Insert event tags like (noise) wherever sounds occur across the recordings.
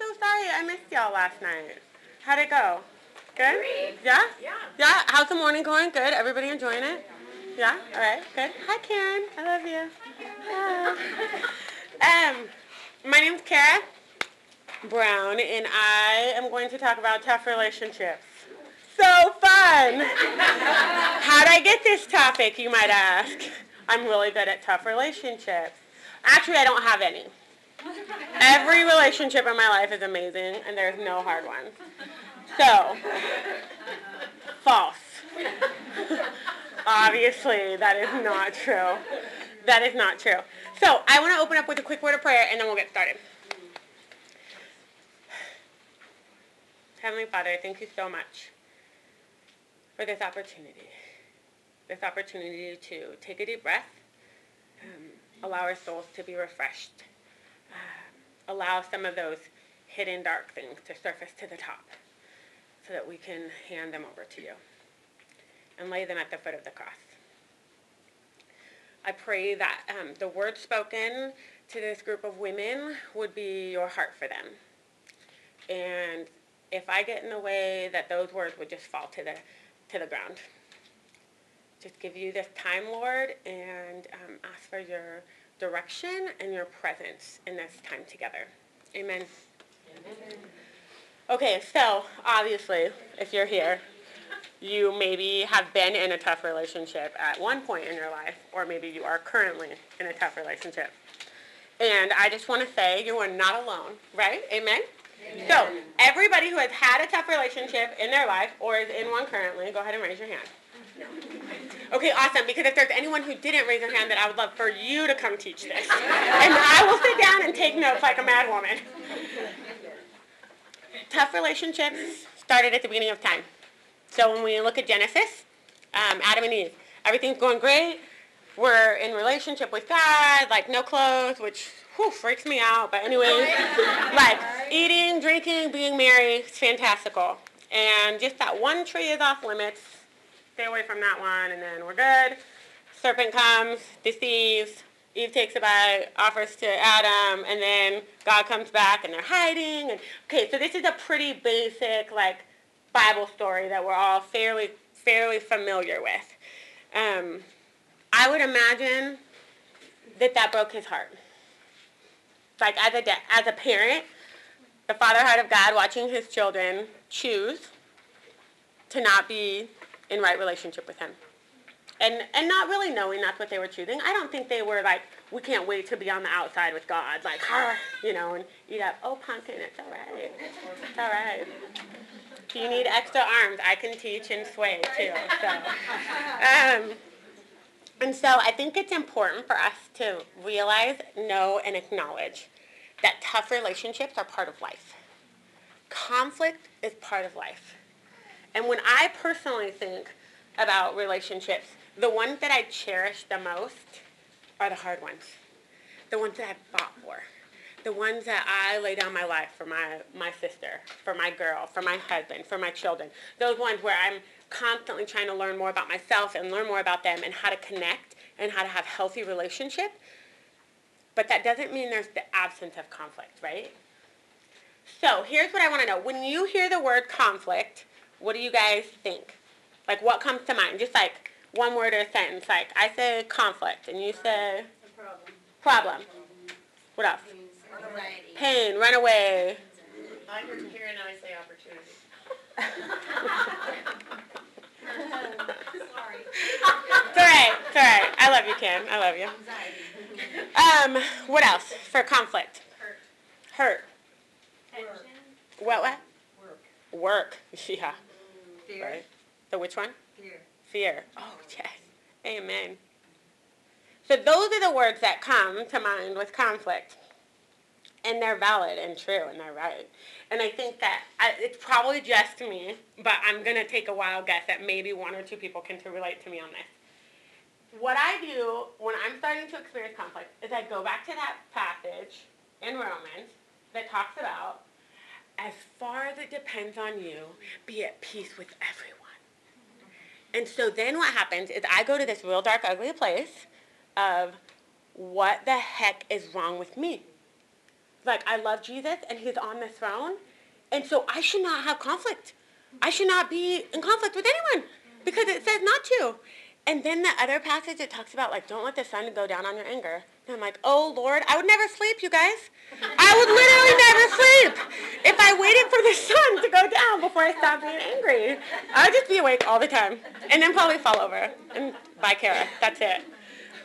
so sorry I missed y'all last night. How'd it go? Good? Great. Yeah? Yeah. Yeah? How's the morning going? Good? Everybody enjoying it? Yeah? All right. Good. Hi, Karen. I love you. (laughs) Hi. Um, my name's Kara Brown, and I am going to talk about tough relationships. So fun! How'd I get this topic, you might ask? I'm really good at tough relationships. Actually, I don't have any. Every relationship in my life is amazing, and there's no hard ones. So, false. Obviously, that is not true. That is not true. So, I want to open up with a quick word of prayer, and then we'll get started. Heavenly Father, thank you so much for this opportunity. This opportunity to take a deep breath, um, allow our souls to be refreshed, allow some of those hidden dark things to surface to the top so that we can hand them over to you and lay them at the foot of the cross. I pray that um, the words spoken to this group of women would be your heart for them. And if I get in the way, that those words would just fall to the, to the ground. Just give you this time, Lord, and um, ask for your direction and your presence in this time together. Amen. Amen. Okay, so obviously, if you're here, you maybe have been in a tough relationship at one point in your life, or maybe you are currently in a tough relationship. And I just want to say you are not alone, right? Amen? Amen? So, everybody who has had a tough relationship in their life or is in one currently, go ahead and raise your hand. Okay, awesome. Because if there's anyone who didn't raise their hand, that I would love for you to come teach this. And I will sit down and take notes like a mad woman. Tough relationships started at the beginning of time. So when we look at Genesis, um, Adam and Eve, everything's going great. We're in relationship with God, like no clothes, which whew, freaks me out. But anyways, like eating, drinking, being merry, it's fantastical. And just that one tree is off limits. Stay away from that one, and then we're good. Serpent comes, deceives. Eve takes a bite, offers to Adam, and then God comes back, and they're hiding. And okay, so this is a pretty basic, like Bible story that we're all fairly fairly familiar with. Um, I would imagine that that broke his heart. Like as a de- as a parent, the father heart of God watching his children choose to not be in right relationship with him. And and not really knowing that's what they were choosing. I don't think they were like, we can't wait to be on the outside with God, like, you know, and eat up. Oh, pumpkin, it's all right. It's all right. If you need extra arms, I can teach and sway too. So, um, and so I think it's important for us to realize, know, and acknowledge that tough relationships are part of life. Conflict is part of life. And when I personally think about relationships, the ones that I cherish the most are the hard ones, the ones that I fought for the ones that I lay down my life for my, my sister, for my girl, for my husband, for my children. Those ones where I'm constantly trying to learn more about myself and learn more about them and how to connect and how to have healthy relationship. But that doesn't mean there's the absence of conflict, right? So here's what I want to know. When you hear the word conflict, what do you guys think? Like what comes to mind? Just like one word or a sentence. Like I say conflict and you say problem. Problem. What else? Anxiety. Pain, run away. I heard here and I say opportunity. Sorry. (laughs) It's all right. It's all right. I love you, Kim. I love you. Anxiety. Um, what else for conflict? Hurt. Hurt. Tension. What? What? Work. Work. (laughs) Yeah. Fear. Right. So which one? Fear. Fear. Oh yes. Amen. So those are the words that come to mind with conflict. And they're valid and true and they're right. And I think that I, it's probably just me, but I'm going to take a wild guess that maybe one or two people can relate to me on this. What I do when I'm starting to experience conflict is I go back to that passage in Romans that talks about as far as it depends on you, be at peace with everyone. And so then what happens is I go to this real dark, ugly place of what the heck is wrong with me? like I love Jesus and he's on the throne. And so I should not have conflict. I should not be in conflict with anyone because it says not to. And then the other passage it talks about like don't let the sun go down on your anger. And I'm like, oh Lord, I would never sleep, you guys. I would literally never sleep if I waited for the (laughs) sun to go down before I stopped being angry. I'd just be awake all the time and then probably fall over and bye Kara. That's it.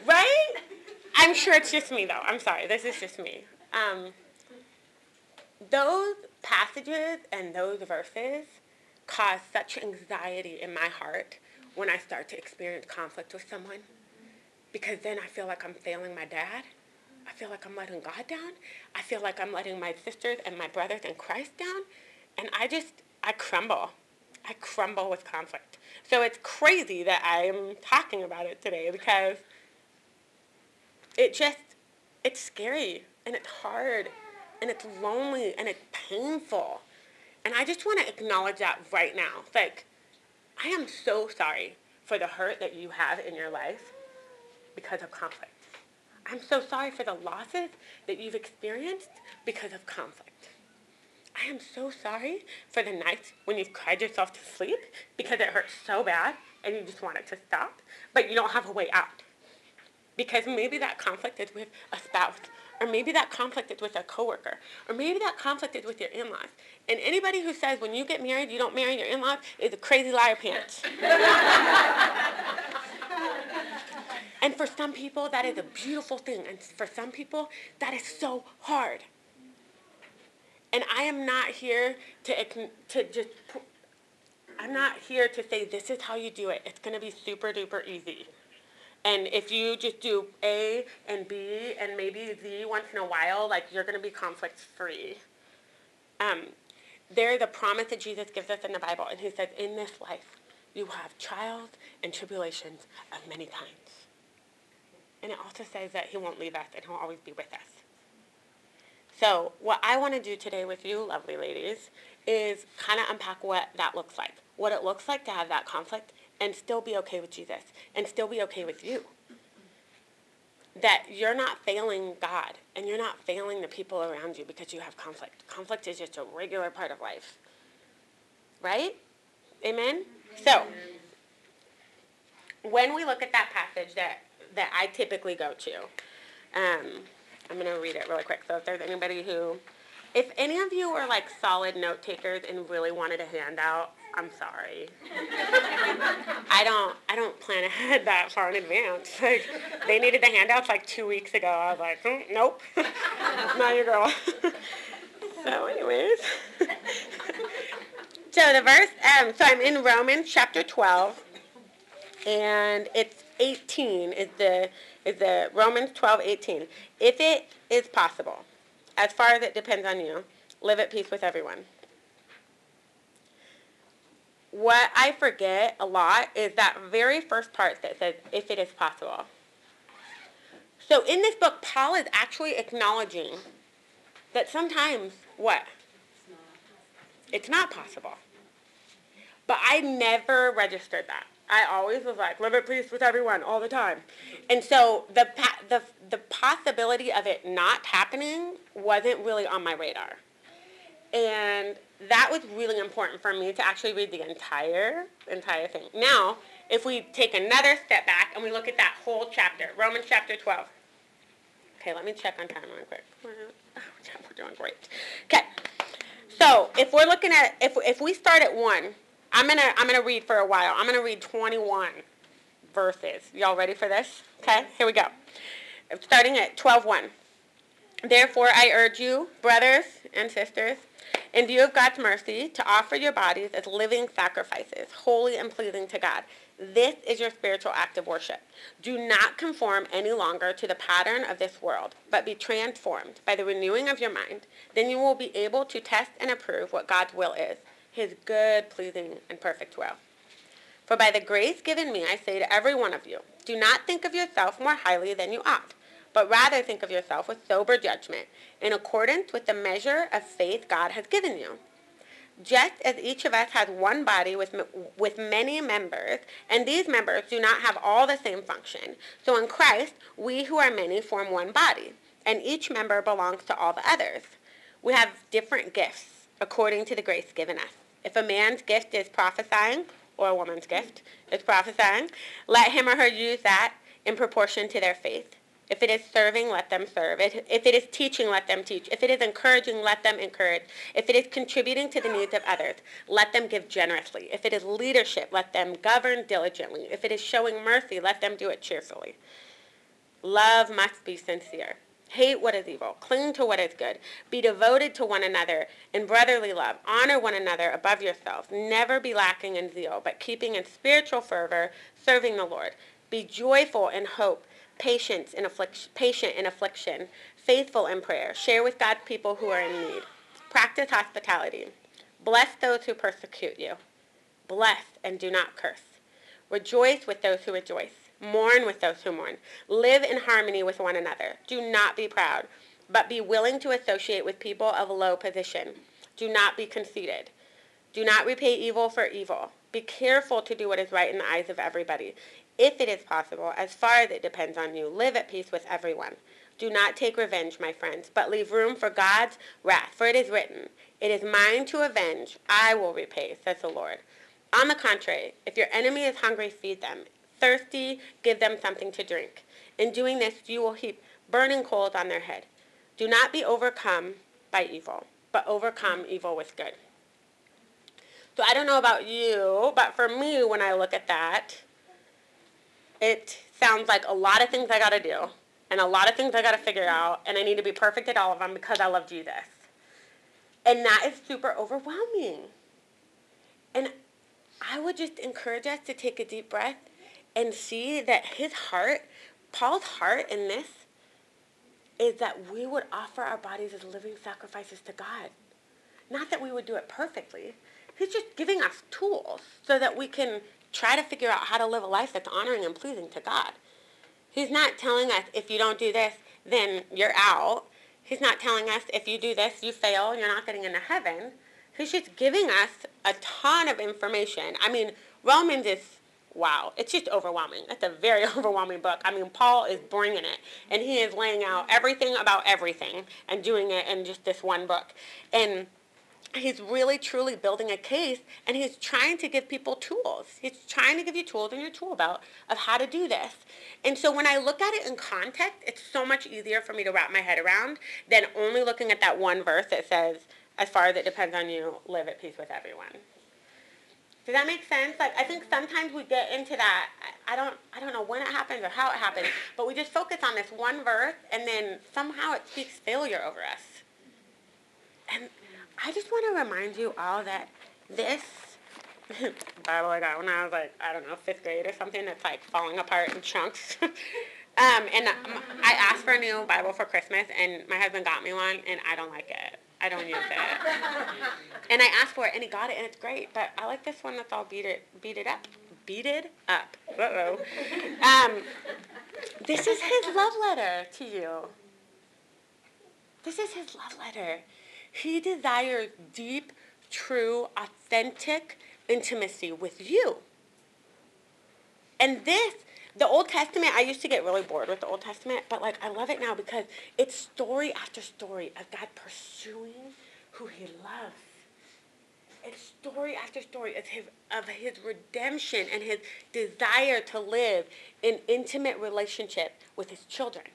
Right? I'm sure it's just me though. I'm sorry. This is just me. Um, those passages and those verses cause such anxiety in my heart when I start to experience conflict with someone because then I feel like I'm failing my dad. I feel like I'm letting God down. I feel like I'm letting my sisters and my brothers in Christ down. And I just, I crumble. I crumble with conflict. So it's crazy that I'm talking about it today because it just, it's scary and it's hard and it's lonely and it's painful. And I just want to acknowledge that right now. Like, I am so sorry for the hurt that you have in your life because of conflict. I'm so sorry for the losses that you've experienced because of conflict. I am so sorry for the nights when you've cried yourself to sleep because it hurts so bad and you just want it to stop, but you don't have a way out. Because maybe that conflict is with a spouse, or maybe that conflict is with a coworker, or maybe that conflict is with your in-laws. And anybody who says when you get married you don't marry your in-laws is a crazy liar pants. (laughs) and for some people that is a beautiful thing, and for some people that is so hard. And I am not here to to just I'm not here to say this is how you do it. It's going to be super duper easy. And if you just do A and B and maybe Z once in a while, like you're going to be conflict free. Um, they're the promise that Jesus gives us in the Bible. And he says, in this life, you will have trials and tribulations of many kinds. And it also says that he won't leave us and he'll always be with us. So what I want to do today with you, lovely ladies, is kind of unpack what that looks like. What it looks like to have that conflict and still be okay with Jesus and still be okay with you. That you're not failing God and you're not failing the people around you because you have conflict. Conflict is just a regular part of life. Right? Amen? So, when we look at that passage that, that I typically go to, um, I'm going to read it really quick. So if there's anybody who, if any of you are like solid note takers and really wanted a handout, I'm sorry. I don't I don't plan ahead that far in advance. Like they needed the handouts like two weeks ago. I was like, mm, nope, (laughs) not your girl. (laughs) so, anyways, (laughs) so the verse. Um, so I'm in Romans chapter 12, and it's 18 is the is the Romans 12, 18. If it is possible, as far as it depends on you, live at peace with everyone. What I forget a lot is that very first part that says, if it is possible. So in this book, Paul is actually acknowledging that sometimes, what? It's not possible. But I never registered that. I always was like, live at peace with everyone all the time. And so the, the, the possibility of it not happening wasn't really on my radar. And that was really important for me to actually read the entire, entire thing. Now, if we take another step back and we look at that whole chapter, Romans chapter 12. Okay, let me check on time real quick. We're, (laughs) doing great. Okay, so if we're looking at, if, if we start at 1, I'm gonna I'm gonna read for a while. I'm gonna read 21 verses. Y'all ready for this? Okay, here we go. Starting at 12:1. Therefore, I urge you, brothers and sisters, in view of God's mercy, to offer your bodies as living sacrifices, holy and pleasing to God. This is your spiritual act of worship. Do not conform any longer to the pattern of this world, but be transformed by the renewing of your mind. Then you will be able to test and approve what God's will is his good, pleasing, and perfect will. For by the grace given me, I say to every one of you, do not think of yourself more highly than you ought, but rather think of yourself with sober judgment, in accordance with the measure of faith God has given you. Just as each of us has one body with, with many members, and these members do not have all the same function, so in Christ, we who are many form one body and each member belongs to all the others. We have different gifts according to the grace given us. If a man's gift is prophesying, or a woman's gift is prophesying, let him or her use that in proportion to their faith. If it is serving, let them serve. If it is teaching, let them teach. If it is encouraging, let them encourage. If it is contributing to the needs of others, let them give generously. If it is leadership, let them govern diligently. If it is showing mercy, let them do it cheerfully. Love must be sincere. Hate what is evil. Cling to what is good. Be devoted to one another in brotherly love. Honor one another above yourselves. Never be lacking in zeal, but keeping in spiritual fervor, serving the Lord. Be joyful in hope patience in affliction, patient in affliction, faithful in prayer. Share with God's people who are in need. Practice hospitality. Bless those who persecute you. Bless and do not curse. Rejoice with those who rejoice. Mourn with those who mourn. Live in harmony with one another. Do not be proud, but be willing to associate with people of low position. Do not be conceited. Do not repay evil for evil. Be careful to do what is right in the eyes of everybody. If it is possible, as far as it depends on you, live at peace with everyone. Do not take revenge, my friends, but leave room for God's wrath. For it is written, It is mine to avenge, I will repay, says the Lord. On the contrary, if your enemy is hungry, feed them. Thirsty, give them something to drink. In doing this, you will heap burning coals on their head. Do not be overcome by evil, but overcome evil with good. So I don't know about you, but for me, when I look at that, it sounds like a lot of things I got to do and a lot of things I got to figure out, and I need to be perfect at all of them because I love Jesus. And that is super overwhelming. And I would just encourage us to take a deep breath and see that his heart, Paul's heart in this, is that we would offer our bodies as living sacrifices to God. Not that we would do it perfectly. He's just giving us tools so that we can try to figure out how to live a life that's honoring and pleasing to God. He's not telling us if you don't do this, then you're out. He's not telling us if you do this, you fail you're not getting into heaven. He's just giving us a ton of information. I mean, Romans is wow, it's just overwhelming. It's a very (laughs) overwhelming book. I mean, Paul is bringing it, and he is laying out everything about everything and doing it in just this one book. And he's really truly building a case and he's trying to give people tools. He's trying to give you tools in your tool belt of how to do this. And so when I look at it in context, it's so much easier for me to wrap my head around than only looking at that one verse that says, as far as it depends on you, live at peace with everyone. Does that make sense? Like I think mm-hmm. sometimes we get into that. I don't I don't know when it happens or how it happens, but we just focus on this one verse and then somehow it speaks failure over us. And I just want to remind you all that this (laughs) Bible I got when I was like, I don't know, fifth grade or something that's like falling apart in chunks. (laughs) um, and I asked for a new Bible for Christmas, and my husband got me one, and I don't like it. I don't use it. and I asked for it, and he got it, and it's great. But I like this one that's all beat it, beat it up, beated up. Uh oh. Um, this is his love letter to you. This is his love letter. He desires deep, true, authentic intimacy with you. And this, the Old Testament, I used to get really bored with the Old Testament, but like I love it now because it's story after story of God pursuing who he loves. It's story after story of his, of his redemption and his desire to live in intimate relationship with his children.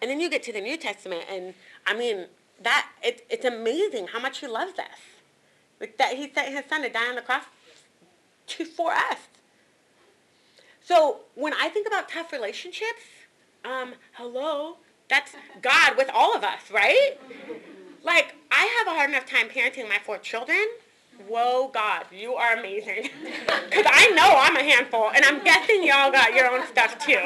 And then you get to the New Testament, and I mean, that it, it's amazing how much he loves us. Like that he sent his son to die on the cross to, for us. So when I think about tough relationships, um, hello, that's God with all of us, right? Like I have a hard enough time parenting my four children. Whoa, God, you are amazing. (laughs) Because I know I'm a handful, and I'm guessing y'all got your own stuff too.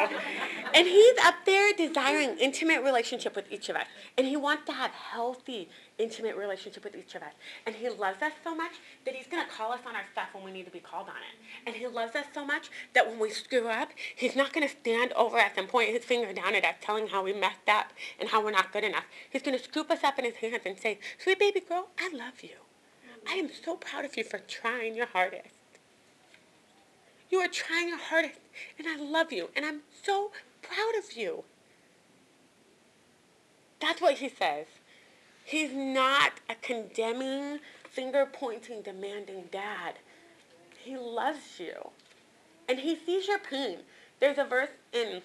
And he's up there desiring intimate relationship with each of us. And he wants to have healthy, intimate relationship with each of us. And he loves us so much that he's going to call us on our stuff when we need to be called on it. And he loves us so much that when we screw up, he's not going to stand over us and point his finger down at us telling how we messed up and how we're not good enough. He's going to scoop us up in his hands and say, sweet baby girl, I love you. I am so proud of you for trying your hardest. You are trying your hardest, and I love you, and I'm so proud of you. That's what he says. He's not a condemning, finger pointing, demanding dad. He loves you. And he sees your pain. There's a verse in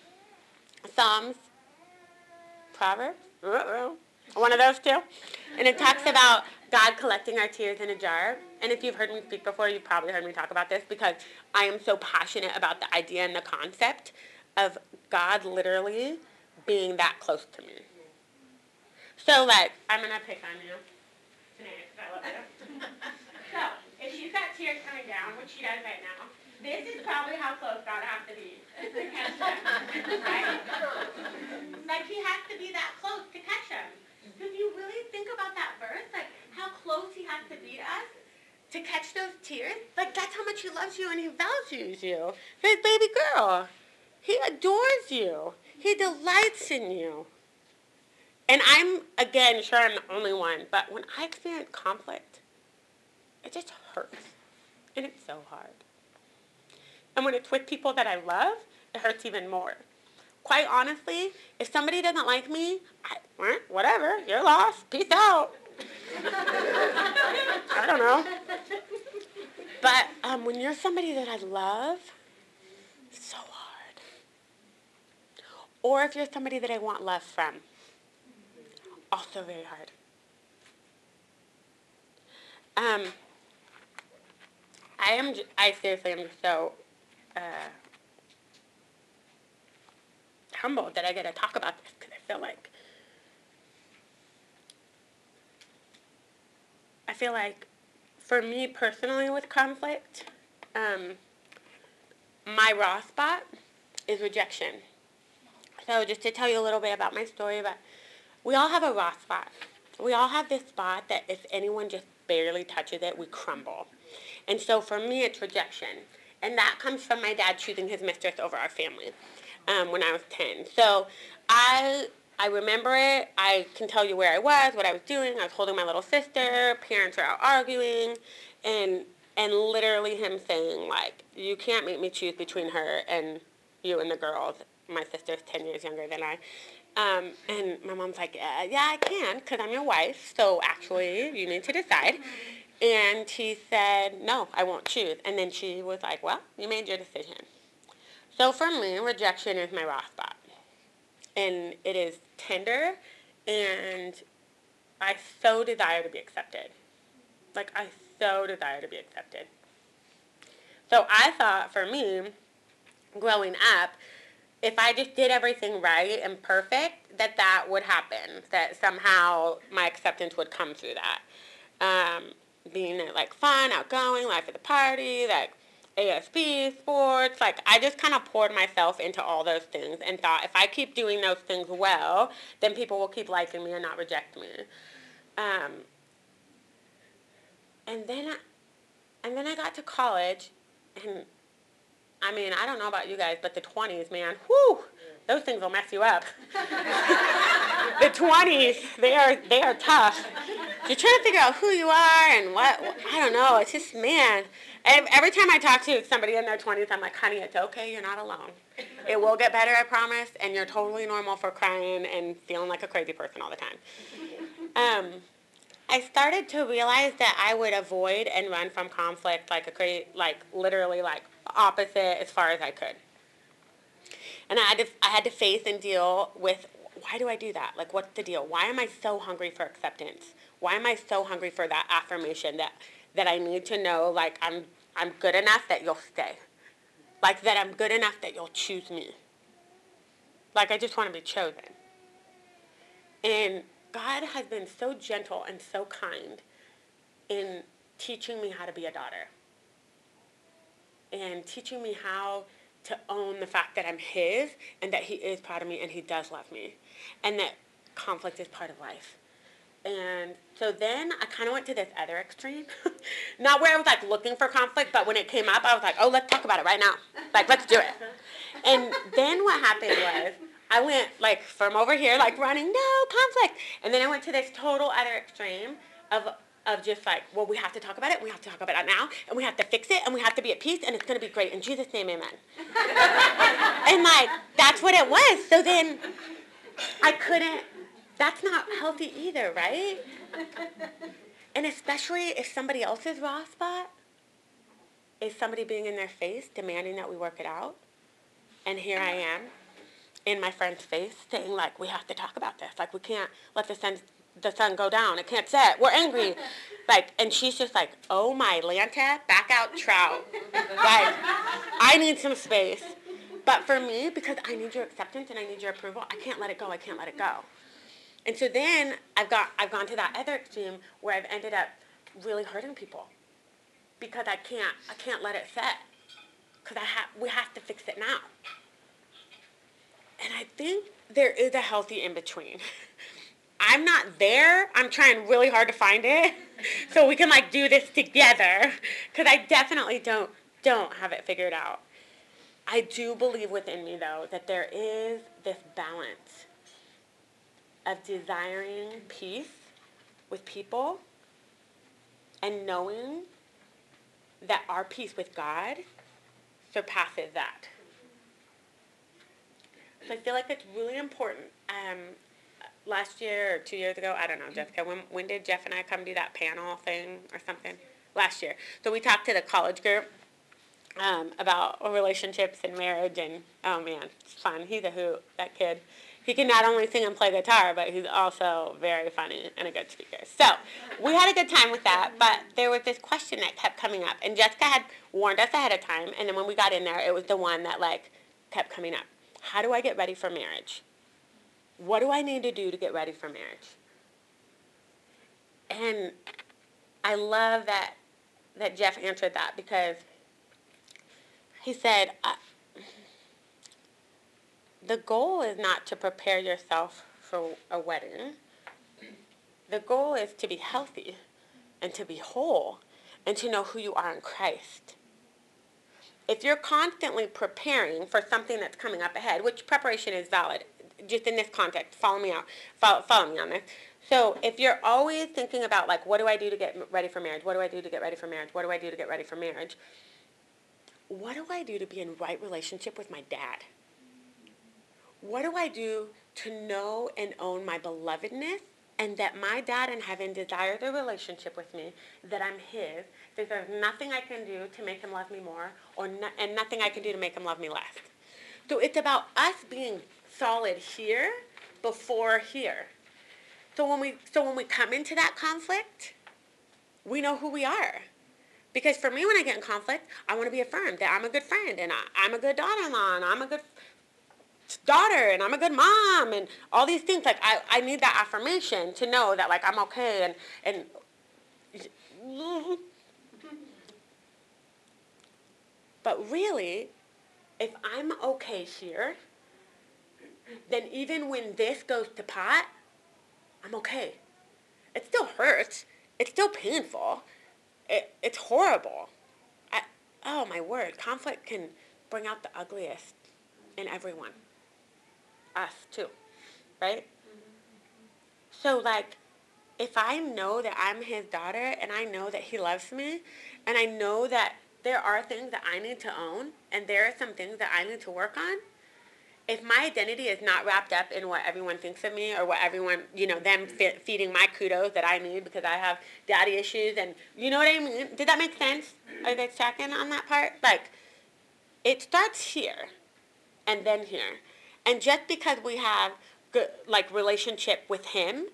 Psalms, Proverbs, one of those two. And it talks about God collecting our tears in a jar. And if you've heard me speak before, you've probably heard me talk about this because I am so passionate about the idea and the concept of God literally being that close to me. So, like, I'm going to pick on you (laughs) so, if she's got tears coming down, which she does right now, this is probably how close God has to be (laughs) to catch them, right? Like, he has to be that close to catch them. If you really think about that verse, like, how close he has to be to us, to catch those tears, like, that's how much he loves you and he values you. His baby girl. He adores you. He delights in you. And I'm, again, sure I'm the only one, but when I experience conflict, it just hurts. And it's so hard. And when it's with people that I love, it hurts even more. Quite honestly, if somebody doesn't like me, I, whatever, you're lost. Peace out. I don't know. But um, when you're somebody that I love, it's so hard. Or if you're somebody that I want love from, also very hard. Um, I am. I seriously am so uh, humbled that I get to talk about this because I feel like I feel like for me personally with conflict, um, my raw spot is rejection. So just to tell you a little bit about my story, but we all have a raw spot. We all have this spot that if anyone just barely touches it, we crumble. And so for me, it's rejection. And that comes from my dad choosing his mistress over our family um, when I was 10. So I, I remember it. I can tell you where I was, what I was doing. I was holding my little sister. Parents are out arguing. And, and literally him saying, like, you can't make me choose between her and you and the girls. My sister's 10 years younger than I. Um, and my mom's like, yeah, yeah I can, because I'm your wife. So actually, you need to decide. And he said, no, I won't choose. And then she was like, well, you made your decision. So for me, rejection is my raw spot. And it is tender, and I so desire to be accepted. Like, I so desire to be accepted. So I thought for me, growing up, if I just did everything right and perfect, that that would happen. That somehow my acceptance would come through that. Um, being like fun, outgoing, life at the party, like ASB, sports, like I just kind of poured myself into all those things and thought if I keep doing those things well, then people will keep liking me and not reject me. Um, and then, I, and then I got to college, and I mean, I don't know about you guys, but the 20s, man, whoo, those things will mess you up. (laughs) the 20s, they are, they are tough. You're trying to figure out who you are and what, I don't know, it's just, man. Every time I talk to somebody in their 20s, I'm like, honey, it's okay, you're not alone. It will get better, I promise, and you're totally normal for crying and feeling like a crazy person all the time. Um, I started to realize that I would avoid and run from conflict like a crazy, like literally like opposite as far as I could. And I had to, I had to face and deal with why do I do that? Like, what's the deal? Why am I so hungry for acceptance? Why am I so hungry for that affirmation that that I need to know like I'm I'm good enough that you'll stay. Like that I'm good enough that you'll choose me. Like I just want to be chosen. And God has been so gentle and so kind in teaching me how to be a daughter. And teaching me how to own the fact that I'm his and that he is proud of me and he does love me. And that conflict is part of life. And so then I kind of went to this other extreme. (laughs) Not where I was like looking for conflict, but when it came up, I was like, oh, let's talk about it right now. Like, let's do it. And then what happened was I went like from over here, like running, no conflict. And then I went to this total other extreme of of just like, well, we have to talk about it. We have to talk about it now, and we have to fix it, and we have to be at peace, and it's gonna be great in Jesus' name, Amen. (laughs) and like that's what it was. So then I couldn't That's not healthy either, right? And especially if somebody else's raw spot is somebody being in their face demanding that we work it out. And here I am in my friend's face saying like we have to talk about this. Like we can't let the sun the sun go down. It can't set. We're angry. Like and she's just like, "Oh my Lanta, back out trout." like I need some space. But for me because I need your acceptance and I need your approval, I can't let it go. I can't let it go. And so then I've got I've gone to that other extreme where I've ended up really hurting people because I can't I can't let it set because I have we have to fix it now. And I think there is a healthy in between. (laughs) I'm not there. I'm trying really hard to find it (laughs) so we can like do this together (laughs) because I definitely don't don't have it figured out. I do believe within me though that there is this balance of desiring peace with people and knowing that our peace with God surpasses that. So I feel like it's really important. Um, last year or two years ago, I don't know, Jessica, when, when did Jeff and I come do that panel thing or something? Last year. So we talked to the college group um, about relationships and marriage, and oh man, it's fun. He's a hoot, that kid. He can not only sing and play guitar, but he's also very funny and a good speaker. So we had a good time with that, but there was this question that kept coming up, and Jessica had warned us ahead of time, and then when we got in there, it was the one that like kept coming up. How do I get ready for marriage? What do I need to do to get ready for marriage? And I love that that Jeff answered that because he said, the goal is not to prepare yourself for a wedding. The goal is to be healthy and to be whole and to know who you are in Christ. If you're constantly preparing for something that's coming up ahead, which preparation is valid, just in this context, follow me out, follow, follow me on this. So if you're always thinking about like, what do I do to get ready for marriage? What do I do to get ready for marriage? What do I do to get ready for marriage? What do I do to be in right relationship with my dad? What do I do to know and own my belovedness and that my dad in heaven desires a relationship with me, that I'm his, that there's nothing I can do to make him love me more or no, and nothing I can do to make him love me less. So it's about us being solid here before here. So when we so when we come into that conflict, we know who we are. Because for me, when I get in conflict, I want to be affirmed that I'm a good friend and I, am a good daughter-in-law and I'm a good daughter and I'm a good mom and all these things. Like I, I need that affirmation to know that like I'm okay and and (laughs) but really, if I'm okay here, then even when this goes to pot, I'm okay. It still hurts. It's still painful. It, it's horrible. I, oh my word, conflict can bring out the ugliest in everyone. Us too, right? So like, if I know that I'm his daughter and I know that he loves me and I know that there are things that I need to own and there are some things that I need to work on, if my identity is not wrapped up in what everyone thinks of me or what everyone, you know, them feeding my kudos that I need because I have daddy issues and you know what I mean? Did that make sense? Are guys tracking on that part? Like, it starts here and then here. And just because we have good, like, relationship with him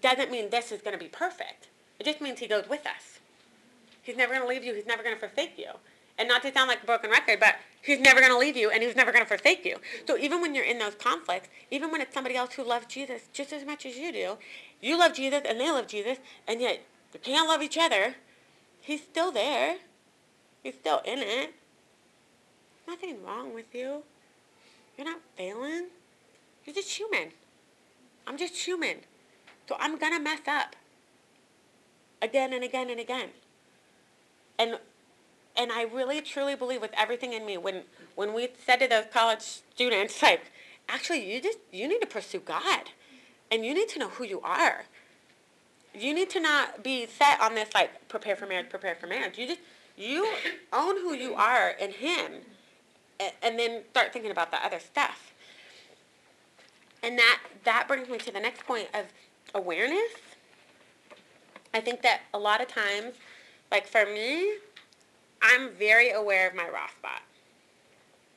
doesn't mean this is going to be perfect. It just means he goes with us. He's never going to leave you. He's never going to forsake you. And not to sound like a broken record, but he's never going to leave you and he's never going to forsake you. So even when you're in those conflicts, even when it's somebody else who loves Jesus just as much as you do, you love Jesus and they love Jesus, and yet you can't love each other, he's still there. He's still in it. Nothing wrong with you. You're not failing. You're just human. I'm just human. So I'm going to mess up again and again and again. And and I really truly believe with everything in me when when we said to those college students like actually you just you need to pursue God and you need to know who you are. You need to not be set on this like prepare for marriage, prepare for marriage. You just you own who you are in him and, then start thinking about the other stuff. And that that brings me to the next point of awareness. I think that a lot of times, like for me, I'm very aware of my raw spot.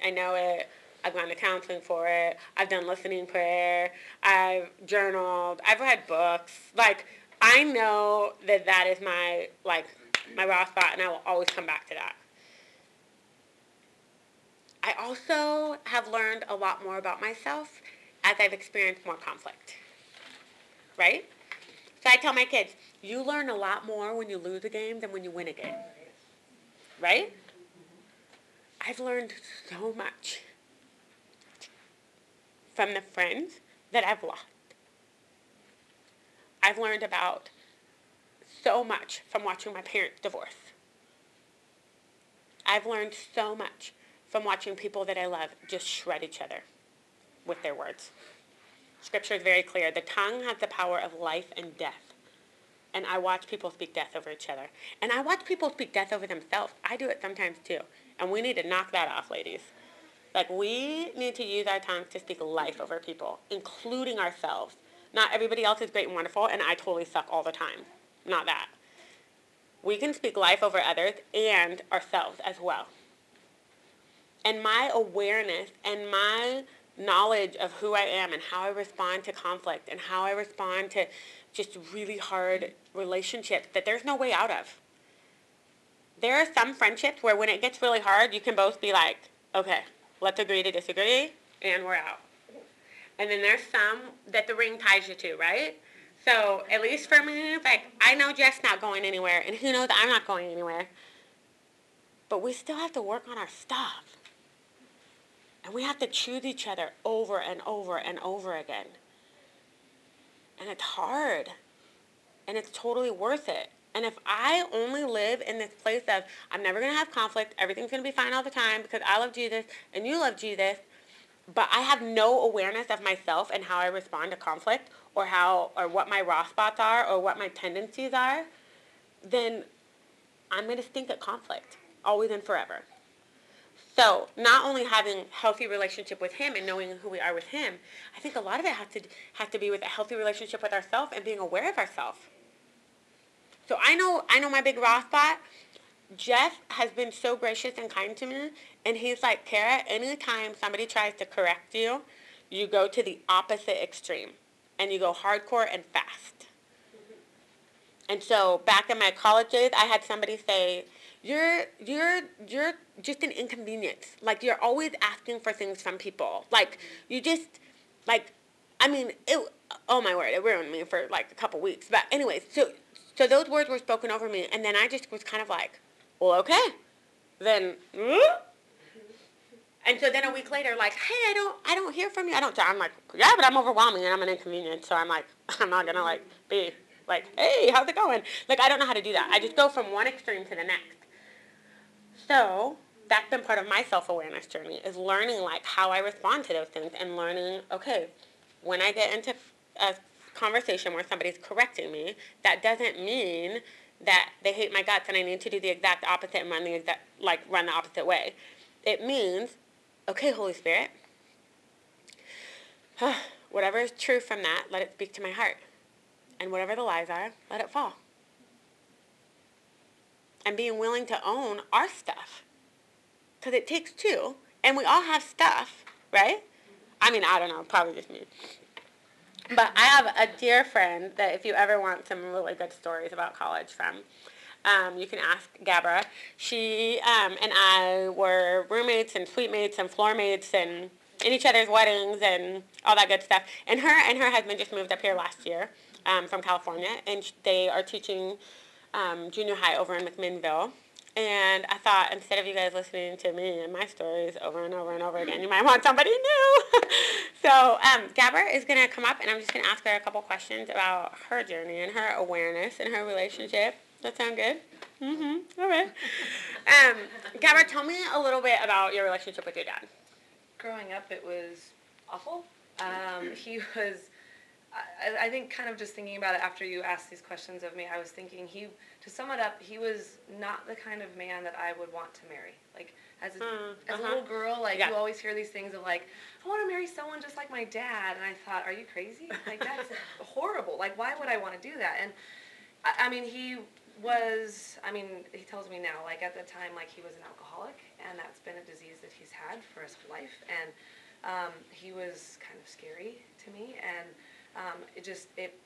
I know it. I've gone to counseling for it. I've done listening prayer. I've journaled. I've read books. Like I know that that is my like my raw spot, and I will always come back to that. I also have learned a lot more about myself as I've experienced more conflict. Right? So I tell my kids, you learn a lot more when you lose a game than when you win a game. Right? I've learned so much from the friends that I've lost. I've learned about so much from watching my parents divorce. I've learned so much from watching people that I love just shred each other with their words. Scripture is very clear. The tongue has the power of life and death. And I watch people speak death over each other. And I watch people speak death over themselves. I do it sometimes too. And we need to knock that off, ladies. Like, we need to use our tongues to speak life over people, including ourselves. Not everybody else is great and wonderful, and I totally suck all the time. Not that. We can speak life over others and ourselves as well. And my awareness and my knowledge of who I am and how I respond to conflict and how I respond to just really hard relationships that there's no way out of. There are some friendships where when it gets really hard, you can both be like, okay, let's agree to disagree, and we're out. And then there's some that the ring ties you to, right? So at least for me, like I know Jeff's not going anywhere, and who knows I'm not going anywhere. But we still have to work on our stuff. And we have to choose each other over and over and over again. And it's hard. And it's totally worth it. And if I only live in this place of I'm never going to have conflict, everything's going to be fine all the time because I love Jesus and you love Jesus, but I have no awareness of myself and how I respond to conflict or how or what my raw spots are or what my tendencies are, then I'm going to stink at conflict always and forever. So not only having healthy relationship with him and knowing who we are with him, I think a lot of it has to has to be with a healthy relationship with ourselves and being aware of ourselves. So I know I know my big raw spot. Jeff has been so gracious and kind to me, and he's like, Kara, anytime somebody tries to correct you, you go to the opposite extreme, and you go hardcore and fast. And so back in my college days, I had somebody say, you're you're you're just an inconvenience. Like you're always asking for things from people. Like you just like I mean it oh my word, it ruined me for like a couple weeks. But anyways, so so those words were spoken over me and then I just was kind of like, Well okay. Then and so then a week later, like, hey, I don't, I don't hear from you. I don't. I'm like, yeah, but I'm overwhelming and I'm an inconvenience. So I'm like, (laughs) I'm not gonna like be like, hey, how's it going? Like, I don't know how to do that. I just go from one extreme to the next. So that's been part of my self-awareness journey is learning like how I respond to those things and learning, okay, when I get into a conversation where somebody's correcting me, that doesn't mean that they hate my guts and I need to do the exact opposite and run the exact, like run the opposite way. It means, okay, Holy Spirit, (sighs) whatever is true from that, let it speak to my heart. And whatever the lies are, let it fall and being willing to own our stuff. Because it takes two, and we all have stuff, right? I mean, I don't know, probably just me. But I have a dear friend that if you ever want some really good stories about college from, um, you can ask Gabra. She um, and I were roommates and suite mates and floor mates and in each other's weddings and all that good stuff. And her and her husband just moved up here last year um, from California, and they are teaching um, junior high over in McMinnville. And I thought instead of you guys listening to me and my stories over and over and over again, you might want somebody new. (laughs) so um, Gabber is going to come up and I'm just going to ask her a couple questions about her journey and her awareness and her relationship. Does that sound good? Mm-hmm. All right. Um, Gabber, tell me a little bit about your relationship with your dad. Growing up, it was awful. Um, he was I, I think kind of just thinking about it after you asked these questions of me, I was thinking he, to sum it up, he was not the kind of man that I would want to marry. Like, as a, Mm, as uh-huh. little girl, like, Yeah. you always hear these things of like, I want to marry someone just like my dad. And I thought, are you crazy? Like, that's (laughs) horrible. Like, why would I want to do that? And I, I mean, he was, I mean, he tells me now, like, at the time, like, he was an alcoholic, and that's been a disease that he's had for his whole life. And um, he was kind of scary to me, and um, it just, it,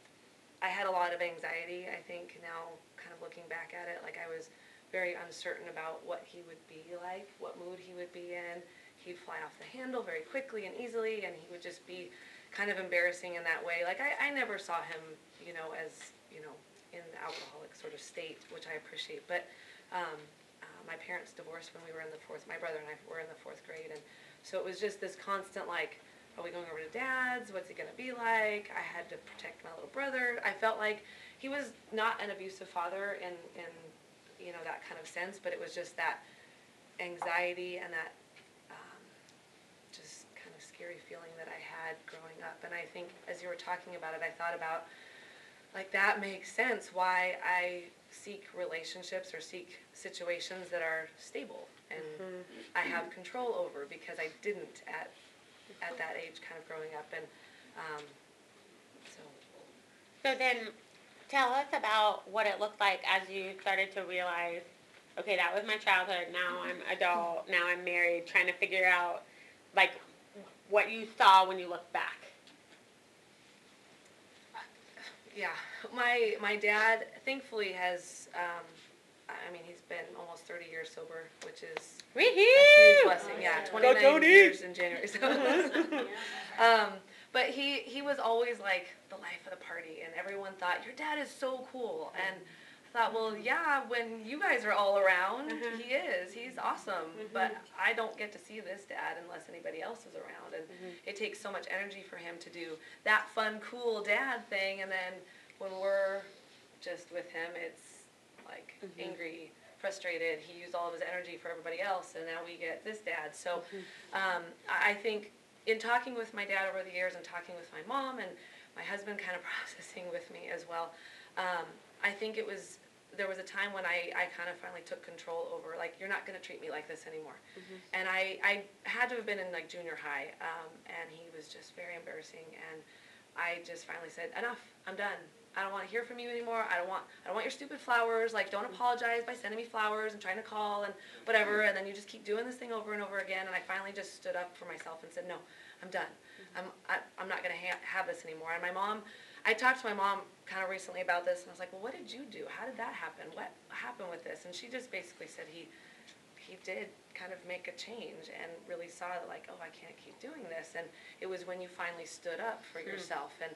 I had a lot of anxiety, I think, now, kind of looking back at it, like, I was very uncertain about what he would be like, what mood he would be in. He'd fly off the handle very quickly and easily, and he would just be kind of embarrassing in that way. Like, I, I never saw him, you know, as, you know, in the alcoholic sort of state, which I appreciate. But um, uh, my parents divorced when we were in the fourth, my brother and I were in the fourth grade. And so it was just this constant, like, are we going over to dad's? What's it going to be like? I had to protect my little brother. I felt like he was not an abusive father in, in you know, that kind of sense, but it was just that anxiety and that um, just kind of scary feeling that I had growing up. And I think as you were talking about it, I thought about like that makes sense why I seek relationships or seek situations that are stable and I have control over because I didn't at at that age kind of growing up and um, so So then, tell us about what it looked like as you started to realize, okay, that was my childhood. Now I'm adult. Now I'm married. Trying to figure out, like, what you saw when you look back. Yeah, my my dad thankfully has. Um, I mean, he's been almost thirty years sober, which is Wee-hoo! blessing. Yeah, twenty nine Tony! years in January. So, (laughs) um, but he he was always like the life of the party, and everyone thought your dad is so cool. And I thought, well, yeah, when you guys are all around, Mhm. he is. He's awesome. But I don't get to see this dad unless anybody else is around, and Mhm. it takes so much energy for him to do that fun, cool dad thing, and then when we're just with him, it's like Mhm. angry, frustrated. He used all of his energy for everybody else, and now we get this dad. So um, I think in talking with my dad over the years and talking with my mom and my husband kind of (laughs) processing with me as well, um, I think it was there was a time when I, I kind of finally took control over like you're not going to treat me like this anymore and I, I had to have been in like junior high um, and he was just very embarrassing and I just finally said enough I'm done I don't want to hear from you anymore. I don't want I don't want your stupid flowers. Like don't apologize by sending me flowers and trying to call and whatever. And then you just keep doing this thing over and over again. And I finally just stood up for myself and said no I'm done. Mm-hmm. I'm I, I'm not going to ha- have this anymore. And my mom I talked to my mom kind of recently about this and I was like well what did you do? How did that happen? What happened with this? And she just basically said he he did kind of make a change and really saw that like, oh, I can't keep doing this. And it was when you finally stood up for hmm. yourself. And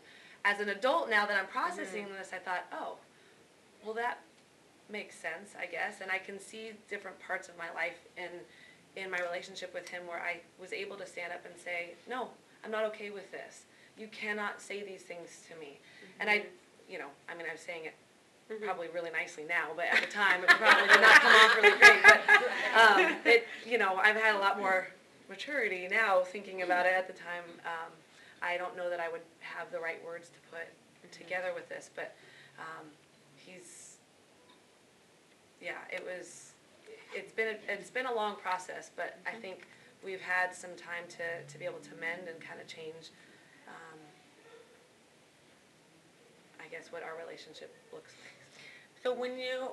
as an adult now that I'm processing this, I thought, oh, well that makes sense, I guess. And I can see different parts of my life in in my relationship with him where I was able to stand up and say, no, I'm not okay with this. You cannot say these things to me. And I, you know, I mean, I'm saying it probably really nicely now, but at the time it probably did not come off really great. But (laughs) um, it, you know, I've had a lot more maturity now thinking about it. At the time, um, I don't know that I would have the right words to put together with this, but um, he's, yeah, it was. It's been a, it's been a long process, but I think we've had some time to, to be able to mend and kind of change. Um, I guess what our relationship looks like. So when you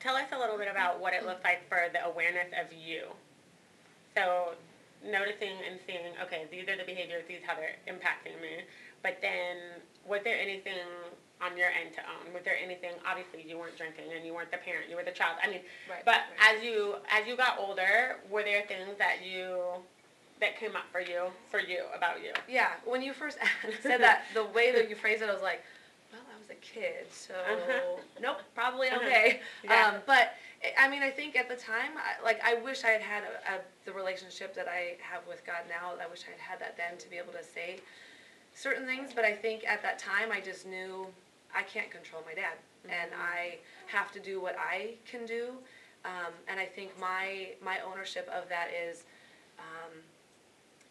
tell us a little bit about what it (clears throat) looked like for the awareness of you. So noticing and seeing, okay, these are the behaviors, these how they're impacting me. But then, was there anything on your end to own? Was there anything? Obviously, you weren't drinking, and you weren't the parent. You were the child. I mean, Right, but right. as you as you got older, were there things that you that came up for you for you about you? Yeah, when you first (laughs) said that, the way that you phrased it, I was like, well, I was a kid, so Uh-huh. nope, probably Uh-huh. okay. Yeah. Um, but I- mean, I think at the time, I, like, I wish I had had a, a, the relationship that I have with God now. I wish I had had that then to be able to say certain things. But I think at that time, I just knew I can't control my dad, and I have to do what I can do. Um, and I think my my ownership of that is. Um,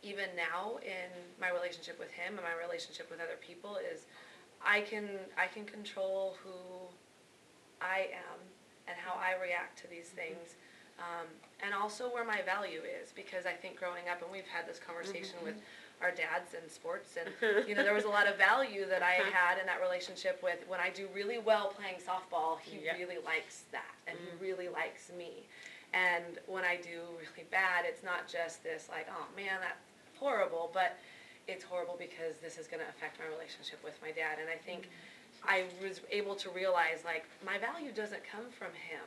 even now in my relationship with him and my relationship with other people is I can I can control who I am and how I react to these mm-hmm. things. Um, and also where my value is because I think growing up and we've had this conversation with mm-hmm. our dads in sports and (laughs) you know there was a lot of value that I uh-huh. had in that relationship with when I do really well playing softball he Yeah. really likes that and he mm-hmm. really likes me and when I do really bad it's not just this like oh man that's horrible but it's horrible because this is going to affect my relationship with my dad and I think I was able to realize like my value doesn't come from him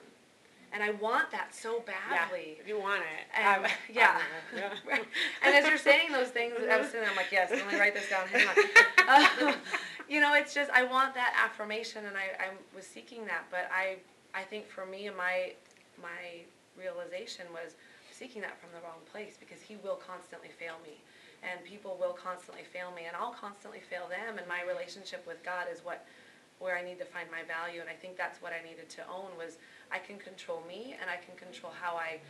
and I want that so badly Yeah, you want it. and, Um, yeah. (laughs) yeah. And as you're saying those things, I was sitting there, I'm like, yes, let me write this down. (laughs) (laughs) You know, it's just I want that affirmation, and I, I was seeking that. But I, I think for me, my, my realization was seeking that from the wrong place because He will constantly fail me, and people will constantly fail me, and I'll constantly fail them. And my relationship with God is what, where I need to find my value, and I think that's what I needed to own was I can control me, and I can control how I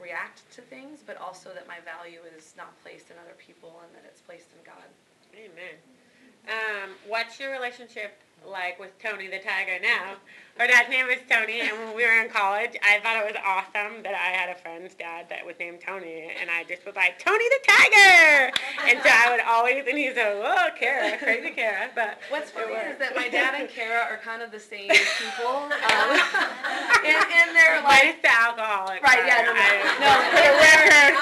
react to things, but also that my value is not placed in other people and that it's placed in God. Amen. Um, what's your relationship like with Tony the Tiger now? Her dad's name was Tony, and when we were in college, I thought it was awesome that I had a friend's dad that was named Tony, and I just was like, Tony the Tiger! And so I would always, and he's like, oh, Kara, crazy Kara, but What's funny is that my dad and Kara are kind of the same (laughs) people. Um, in, in their like, Minus the alcoholic. right? Yeah, no, no, I- no. For the record.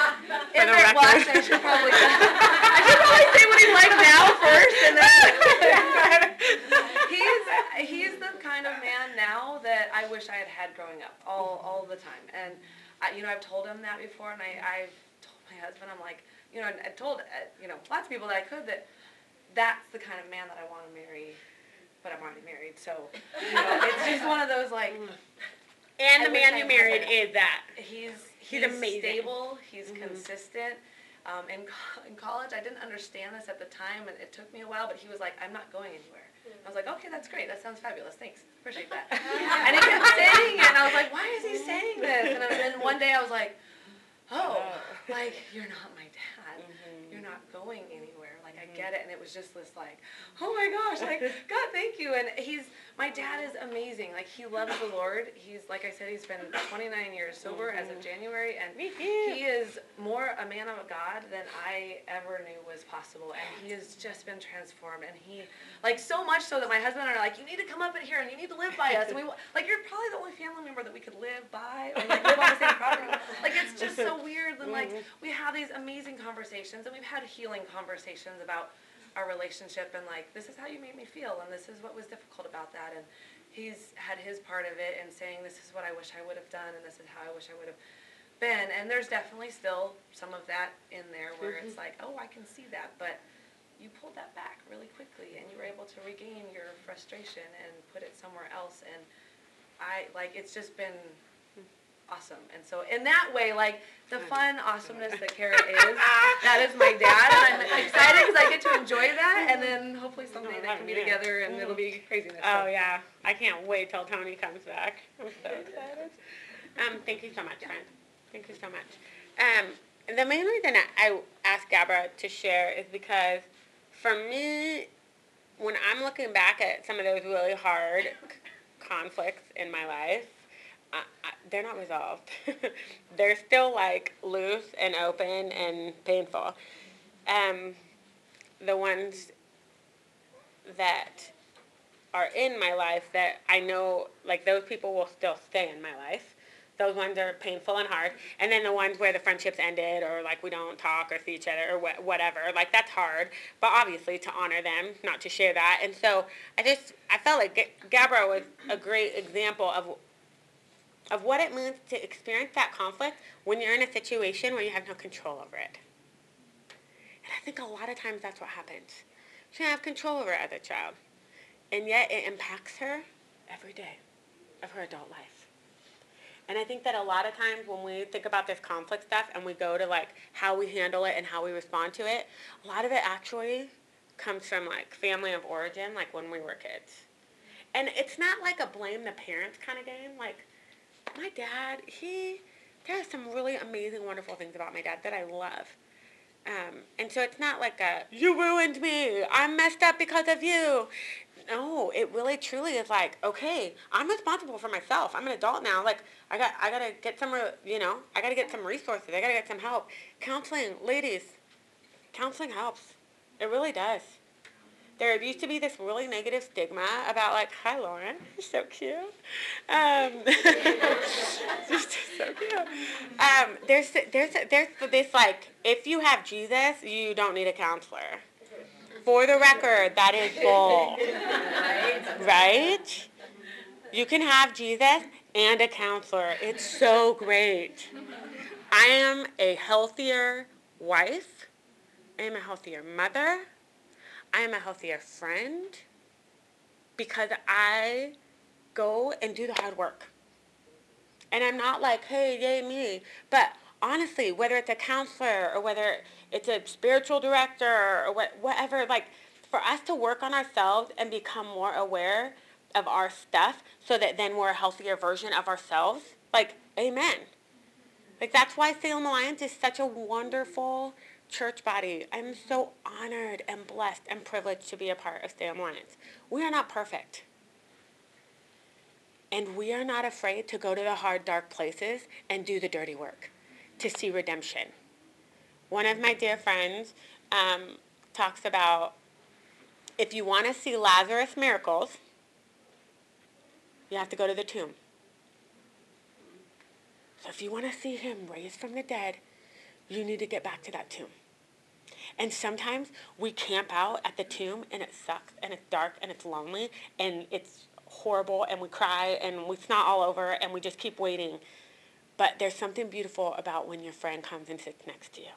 In the record. I should probably, I should probably like (laughs) now first, and then (laughs) (laughs) he's he's the kind of man now that I wish I had had growing up all all the time. And I, you know, I've told him that before, and I I've told my husband, I'm like, you know, and I told uh, you know lots of people that I could that that's the kind of man that I want to marry. But I'm already married, so you know, it's just one of those like And I the man you married is that. he's He's he's, amazing. stable. He's Mhm. consistent. Um, in co- in college, I didn't understand this at the time, and it took me a while. But he was like, "I'm not going anywhere." I was like, "Okay, that's great. That sounds fabulous. Thanks, appreciate that." (laughs) and he kept saying it, and I was like, "Why is he saying this?" And then one day I was like, "Oh, like you're not my dad. You're not going anywhere. Get it." And it was just this like, "Oh my gosh, like (laughs) God, thank you." And he's my dad is amazing. Like he loves the Lord. He's like I said, he's been 29 years sober as of mm-hmm. January, and he is more a man of God than I ever knew was possible, and he has just been transformed. And he, like, so much so that my husband and I are like, you need to come up in here and you need to live by us. And we, like, you're probably the only family member that we could live by or like live on the same property. Like, it's just so weird. And like, mm-hmm. we have these amazing conversations, and we've had healing conversations about our relationship and like, this is how you made me feel, and this is what was difficult about that, and he's had his part of it and saying this is what I wish I would have done and this is how I wish I would have been and there's definitely still some of that in there where it's mm-hmm. like oh I can see that but you pulled that back really quickly and you were able to regain your frustration and put it somewhere else and I like it's just been awesome and so in that way like the fun awesomeness that Kara is that is my dad and I'm (laughs) excited because I get to enjoy that and then hopefully someday they can be Yeah. together and it'll be craziness Oh so. yeah, I can't wait till Tony comes back. I'm so excited. Um, thank you so much, friend. Thank you so much. Um, the main reason I, I asked Gabra to share is because for me, when I'm looking back at some of those really hard (laughs) conflicts in my life, I, I, they're not resolved. (laughs) they're still like loose and open and painful. Um, the ones that are in my life that I know, like those people will still stay in my life. Those ones are painful and hard. And then the ones where the friendships ended or like we don't talk or see each other or wha- whatever, like that's hard. But obviously to honor them, not to share that. And so I just, I felt like Ga- Gabra was a great example of of what it means to experience that conflict when you're in a situation where you have no control over it. And I think a lot of times that's what happens. She doesn't have control over her other child. And yet it impacts her every day of her adult life. And I think that a lot of times when we think about this conflict stuff and we go to like how we handle it and how we respond to it, a lot of it actually comes from like family of origin, like when we were kids. And it's not like a blame the parents kind of game. Like my dad, he, there are some really amazing, wonderful things about my dad that I love. Um, and so it's not like a, you ruined me, I'm messed up because of you. No, it really truly is like, okay, I'm responsible for myself. I'm an adult now. Like, I got, I gotta get some, you know, I gotta get some resources. I gotta get some help. Counseling, ladies, counseling helps. It really does. There used to be this really negative stigma about like, hi Lauren, (laughs) you're so cute. Um, (laughs) just so cute. Um, there's there's there's this like, if you have Jesus, you don't need a counselor. For the record, that is bull. Right? You can have Jesus and a counselor. It's so great. I am a healthier wife. I am a healthier mother. I am a healthier friend because I go and do the hard work. And I'm not like, hey, yay me. But honestly, whether it's a counselor or whether it's a spiritual director or what, whatever, like for us to work on ourselves and become more aware of our stuff so that then we're a healthier version of ourselves, like, amen. Like that's why Salem Alliance is such a wonderful church body. I'm so honored and blessed and privileged to be a part of Salem Alliance. We are not perfect. And we are not afraid to go to the hard, dark places and do the dirty work to see redemption. One of my dear friends um, talks about if you want to see Lazarus' miracles, you have to go to the tomb. So if you want to see him raised from the dead, you need to get back to that tomb. And sometimes we camp out at the tomb and it sucks and it's dark and it's lonely and it's horrible and we cry and we snot all over and we just keep waiting. But there's something beautiful about when your friend comes and sits next to you.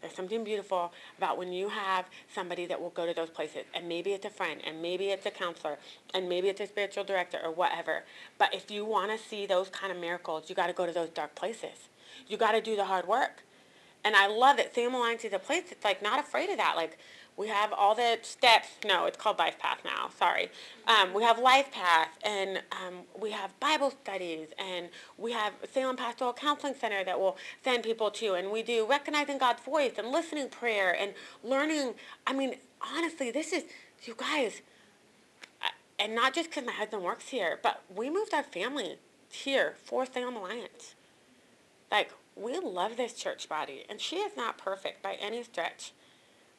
There's something beautiful about when you have somebody that will go to those places, and maybe it's a friend, and maybe it's a counselor, and maybe it's a spiritual director or whatever. But if you want to see those kind of miracles, you got to go to those dark places. You got to do the hard work. And I love that Salem Alliance is a place that's like not afraid of that. Like we have all the steps. No, it's called Life Path now. Sorry. Um, we have Life Path, and um, we have Bible studies, and we have Salem Pastoral Counseling Center that will send people to, and we do recognizing God's voice and listening prayer and learning. I mean, honestly, this is you guys, and not just because my husband works here, but we moved our family here for Salem Alliance. Like we love this church body, and she is not perfect by any stretch.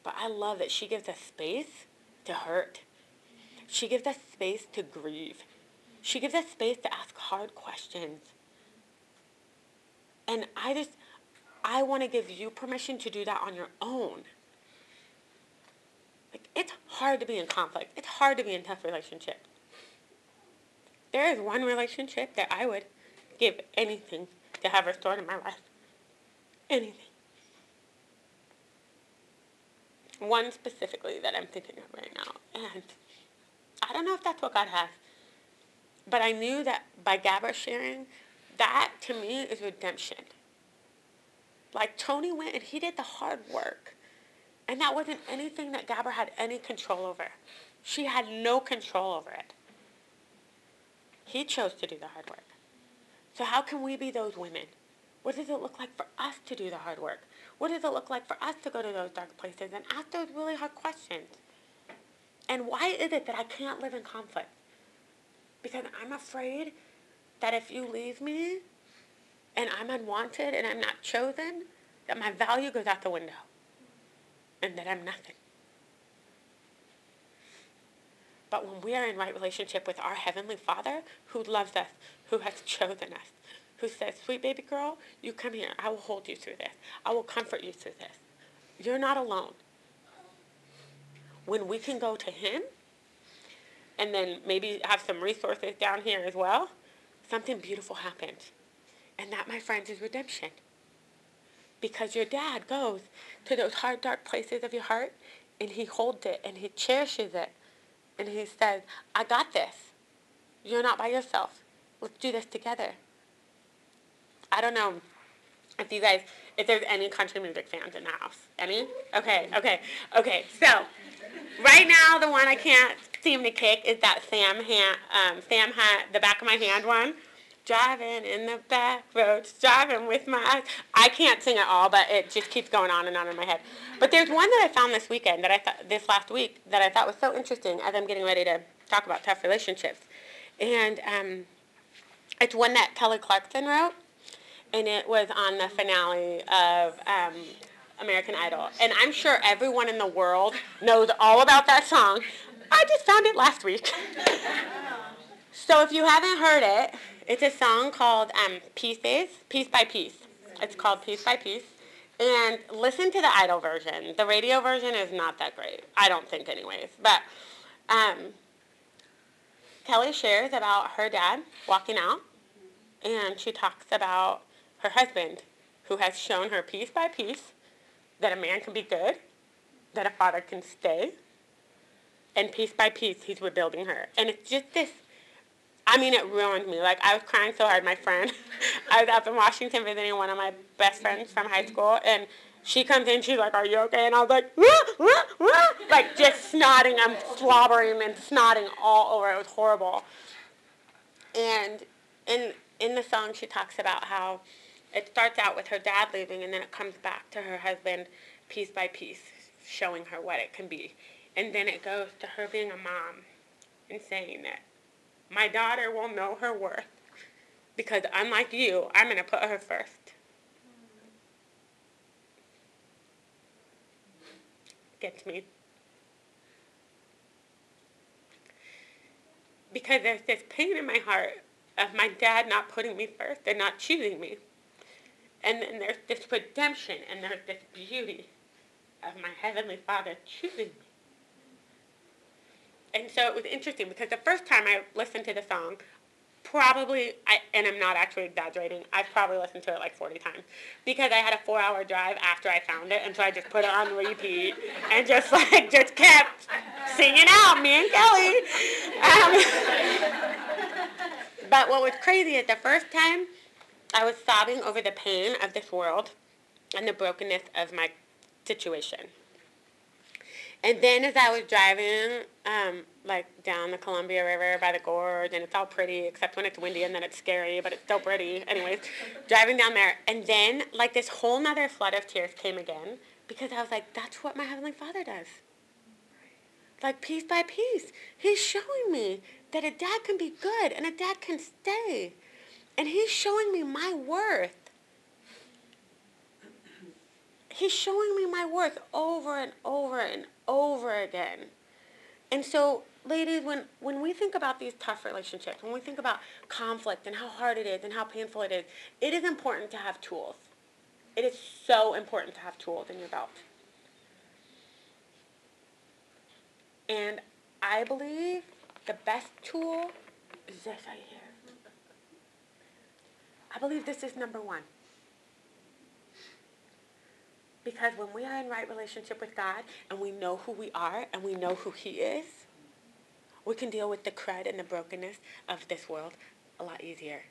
But I love that she gives us space to hurt. She gives us space to grieve. She gives us space to ask hard questions. And I just, I want to give you permission to do that on your own. Like, it's hard to be in conflict. It's hard to be in tough relationships. There is one relationship that I would give anything to have restored in my life. Anything. One specifically that I'm thinking of right now. And I don't know if that's what God has. But I knew that by Gabba sharing, that to me is redemption. Like Tony went and he did the hard work. And that wasn't anything that Gabber had any control over. She had no control over it. He chose to do the hard work. So how can we be those women? What does it look like for us to do the hard work? What does it look like for us to go to those dark places and ask those really hard questions? And why is it that I can't live in conflict? Because I'm afraid that if you leave me and I'm unwanted and I'm not chosen, that my value goes out the window and that I'm nothing. But when we are in right relationship with our Heavenly Father who loves us, who has chosen us, who says, Sweet baby girl, you come here. I will hold you through this. I will comfort you through this. You're not alone. When we can go to Him and then maybe have some resources down here as well, something beautiful happens. And that, my friends, is redemption. Because your dad goes to those hard, dark places of your heart and he holds it and he cherishes it. And he says, I got this. You're not by yourself. Let's do this together. I don't know if you guys, if there's any country music fans in the house. Any? Okay, okay, okay. So, right now, the one I can't seem to kick is that Sam Hunt, um, Sam the back of my hand one. driving in the back roads, driving with my eyes. I can't sing it all, but it just keeps going on and on in my head. But there's one that I found this weekend that I thought this last week that I thought was so interesting as I'm getting ready to talk about tough relationships, and um, it's one that Kelly Clarkson wrote, and it was on the finale of um, American Idol. And I'm sure everyone in the world knows all about that song. I just found it last week. (laughs) so if you haven't heard it, it's a song called um, Pieces, Piece by Piece. It's called Piece by Piece. And listen to the Idol version. The radio version is not that great. I don't think, anyways. But um, Kelly shares about her dad walking out, and she talks about her husband, who has shown her piece by piece that a man can be good, that a father can stay, and piece by piece he's rebuilding her. And it's just this. I mean, it ruined me. Like I was crying so hard. My friend, (laughs) I was up in Washington visiting one of my best friends from high school, and she comes in. She's like, "Are you okay?" And I was like, wah, wah, wah, like just snotting. I'm slobbering and snotting all over. It was horrible. And in in the song, she talks about how it starts out with her dad leaving, and then it comes back to her husband piece by piece, showing her what it can be. And then it goes to her being a mom and saying that my daughter will know her worth because unlike you, I'm going to put her first. Gets me. Because there's this pain in my heart of my dad not putting me first and not choosing me. And then there's this redemption and there's this beauty of my Heavenly Father choosing me. And so it was interesting because the first time I listened to the song, probably, I, and I'm not actually exaggerating, I've probably listened to it like 40 times because I had a four hour drive after I found it, and so I just put it on repeat and just (laughs) like, just kept singing out, me and Kelly. Um, (laughs) but what was crazy is the first time I was sobbing over the pain of this world and the brokenness of my situation. And then as I was driving, um, like down the Columbia River by the gorge, and it's all pretty except when it's windy and then it's scary, but it's still pretty. Anyways, (laughs) driving down there, and then like this whole nother flood of tears came again because I was like, that's what my Heavenly Father does. Like piece by piece, He's showing me that a dad can be good and a dad can stay. And He's showing me my worth. He's showing me my worth over and over and over again. And so, ladies, when, when we think about these tough relationships, when we think about conflict and how hard it is and how painful it is, it is important to have tools. It is so important to have tools in your belt. And I believe the best tool is this. I believe this is number one. Because when we are in right relationship with God and we know who we are and we know who He is, we can deal with the crud and the brokenness of this world a lot easier.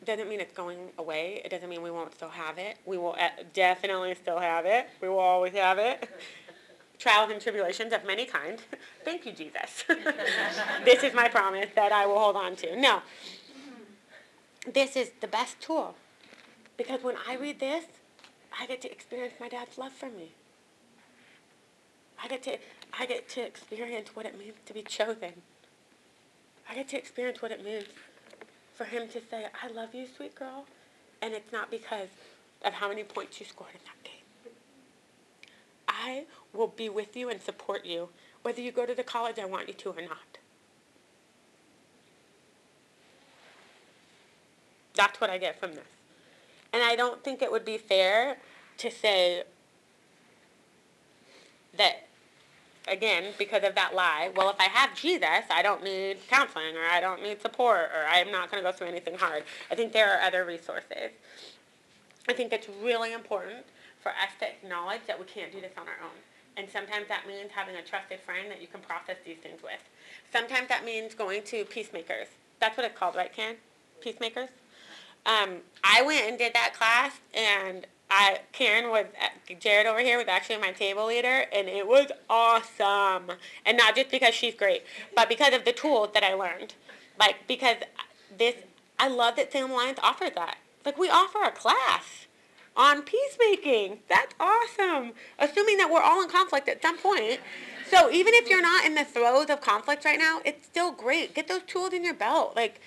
It doesn't mean it's going away. It doesn't mean we won't still have it. We will uh, definitely still have it. We will always have it. (laughs) Trials and tribulations of many kinds. (laughs) Thank you, Jesus. (laughs) this is my promise that I will hold on to. No. This is the best tool. Because when I read this, I get to experience my dad's love for me. I get to I get to experience what it means to be chosen. I get to experience what it means for him to say, I love you, sweet girl. And it's not because of how many points you scored in that game. I will be with you and support you, whether you go to the college I want you to or not. That's what I get from this. And I don't think it would be fair to say that, again, because of that lie, well, if I have Jesus, I don't need counseling or I don't need support or I'm not going to go through anything hard. I think there are other resources. I think it's really important for us to acknowledge that we can't do this on our own. And sometimes that means having a trusted friend that you can process these things with. Sometimes that means going to peacemakers. That's what it's called, right, Ken? Peacemakers? Um, I went and did that class, and I Karen was Jared over here was actually my table leader, and it was awesome. And not just because she's great, but because of the tools that I learned. Like because this, I love that Salem Alliance offers that. Like we offer a class on peacemaking. That's awesome. Assuming that we're all in conflict at some point. So even if you're not in the throes of conflict right now, it's still great. Get those tools in your belt. Like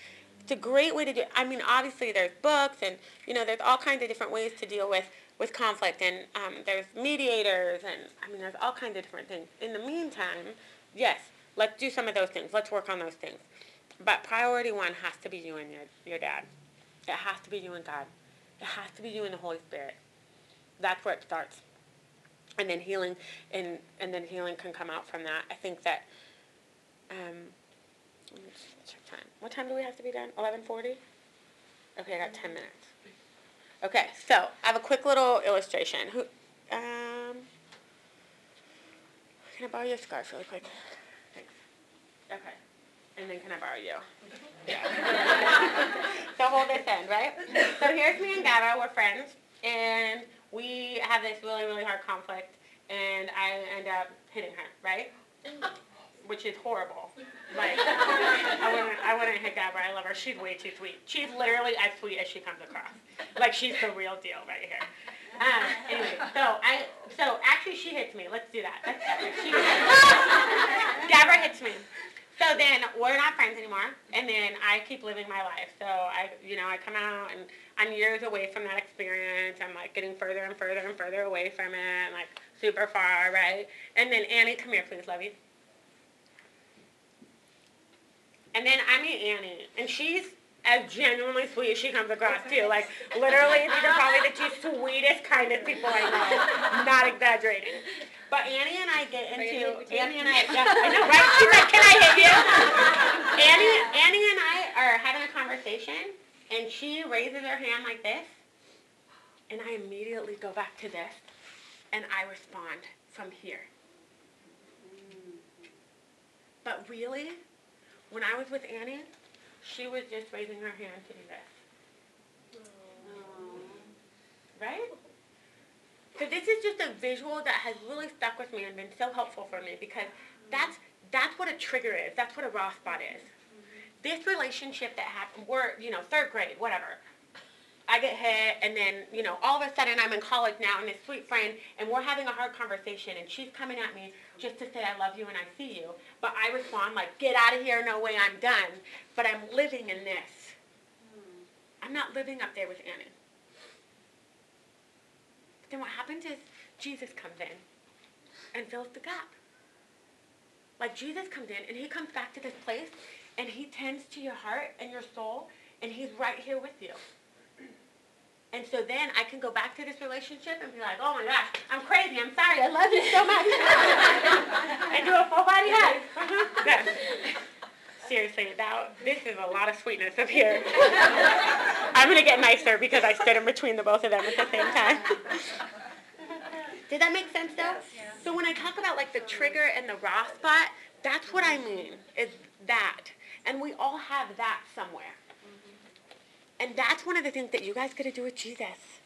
it's a great way to do. I mean, obviously there's books and you know there's all kinds of different ways to deal with with conflict and um, there's mediators and I mean there's all kinds of different things. In the meantime, yes, let's do some of those things. Let's work on those things. But priority one has to be you and your your dad. It has to be you and God. It has to be you and the Holy Spirit. That's where it starts. And then healing and and then healing can come out from that. I think that um let me just check time. What time do we have to be done? Eleven forty? Okay, I got ten minutes. Okay, so I have a quick little illustration. Who um can I borrow your scarf really quick? Thanks. Okay. And then can I borrow you? (laughs) Yeah. so hold this end, right? So here's me and Gaba, we're friends, and we have this really, really hard conflict, and I end up hitting her, right? Which is horrible. Like, (laughs) I wouldn't, I wouldn't hit Gabra. I love her. She's way too sweet. She's literally as sweet as she comes across. Like, she's the real deal right here. Um, anyway, so I, so actually she hits me. Let's do that. That's. She (laughs) hits hits me. So then we're not friends anymore, and then I keep living my life. So I, you know, I come out and I'm years away from that experience. I'm like getting further and further and further away from it, like super far, right? And then Annie, come here, please, love you. And then I meet Annie, and she's as genuinely sweet as she comes across too. Like literally, these are probably the two sweetest, kindest people I know. Not exaggerating. But Annie and I get into Annie and I. Yeah, I know, right? She's like, "Can I hit you?" Annie, Annie and I are having a conversation, and she raises her hand like this, and I immediately go back to this, and I respond from here. But really, when I was with Annie, she was just raising her hand to do this. Right? So this is just a visual that has really stuck with me and been so helpful for me because that's that's what a trigger is. That's what a raw spot is. This relationship that happened, we're, you know, third grade, whatever. I get hit, and then, you know, all of a sudden I'm in college now, and this sweet friend, and we're having a hard conversation, and she's coming at me just to say I love you and I see you. But I respond like, get out of here, no way, I'm done. But I'm living in this. Hmm. I'm not living up there with Annie. But then what happens is Jesus comes in and fills the gap. Like Jesus comes in and he comes back to this place and he tends to your heart and your soul and he's right here with you. And so then I can go back to this relationship and be like, oh my gosh, I'm crazy. I'm sorry. I love you so much. (laughs) and do a full body hug. (laughs) Seriously, that, this is a lot of sweetness up here. (laughs) I'm going to get nicer because I stood in between the both of them at the same time. Did that make sense though? So when I talk about like the trigger and the raw spot, that's what I mean, is that. And we all have that somewhere. Mm-hmm. And that's one of the things that you guys got to do with Jesus.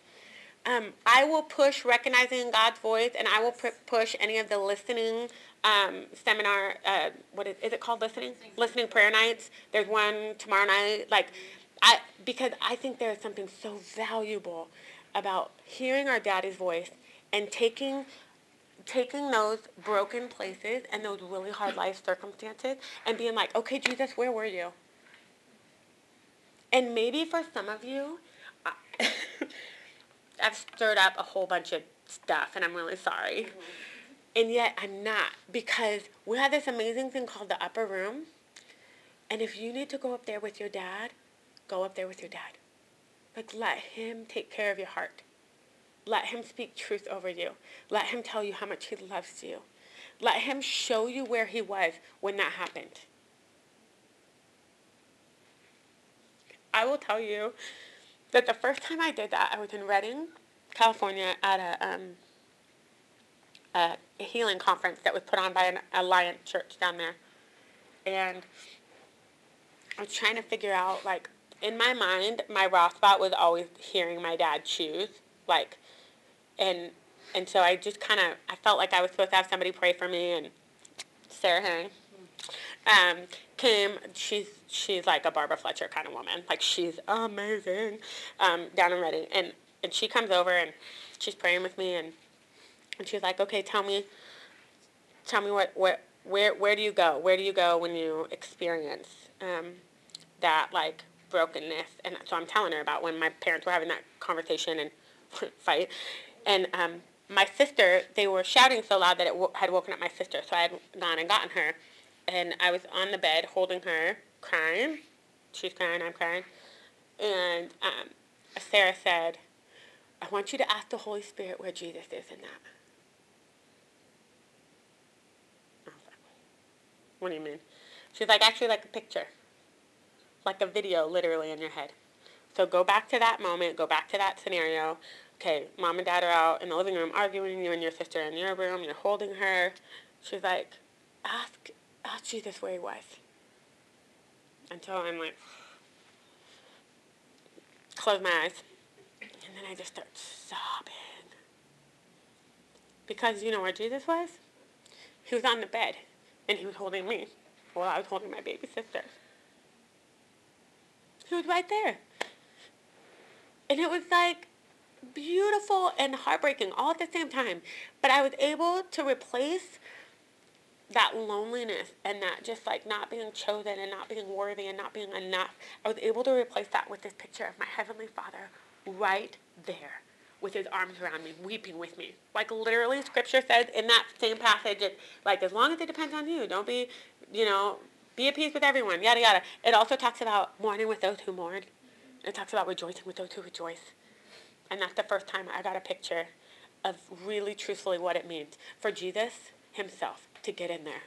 Um, I will push recognizing God's voice, and I will push any of the listening um, seminar. Uh, what is, is it called? Listening, listening prayer nights. There's one tomorrow night. Like, I because I think there is something so valuable about hearing our daddy's voice and taking taking those broken places and those really hard life circumstances and being like, okay, Jesus, where were you? And maybe for some of you, (laughs) I've stirred up a whole bunch of stuff, and I'm really sorry. And yet I'm not, because we have this amazing thing called the upper room. And if you need to go up there with your dad, go up there with your dad. Like, let him take care of your heart. Let him speak truth over you. Let him tell you how much he loves you. Let him show you where he was when that happened. I will tell you that the first time I did that, I was in Redding, California, at a, um, a healing conference that was put on by an Alliance church down there. And I was trying to figure out, like, in my mind, my raw spot was always hearing my dad choose, like, and and so I just kind of I felt like I was supposed to have somebody pray for me, and Sarah Herring um, came. She's she's like a Barbara Fletcher kind of woman. Like she's amazing um, down in Redding. And, and she comes over and she's praying with me and, and she's like, okay, tell me, tell me what, what where, where do you go? Where do you go when you experience um, that like brokenness? And so I'm telling her about when my parents were having that conversation and (laughs) fight. And um, my sister, they were shouting so loud that it w- had woken up my sister. So I had gone and gotten her. And I was on the bed holding her, crying. She's crying, I'm crying. And um, Sarah said, I want you to ask the Holy Spirit where Jesus is in that. What do you mean? She's like, actually, like a picture, like a video, literally in your head. So go back to that moment, go back to that scenario. Okay, mom and dad are out in the living room arguing, you and your sister in your room, you're holding her. She's like, ask, ask Jesus where he was. So I'm like, close my eyes. And then I just start sobbing. Because you know where Jesus was? He was on the bed and he was holding me while I was holding my baby sister. He was right there. And it was like beautiful and heartbreaking all at the same time. But I was able to replace that loneliness and that just like not being chosen and not being worthy and not being enough. I was able to replace that with this picture of my Heavenly Father right there with his arms around me, weeping with me. Like literally scripture says in that same passage, it, like as long as it depends on you, don't be, you know, be at peace with everyone, yada yada. It also talks about mourning with those who mourn. It talks about rejoicing with those who rejoice. And that's the first time I got a picture of really truthfully what it means for Jesus himself to get in there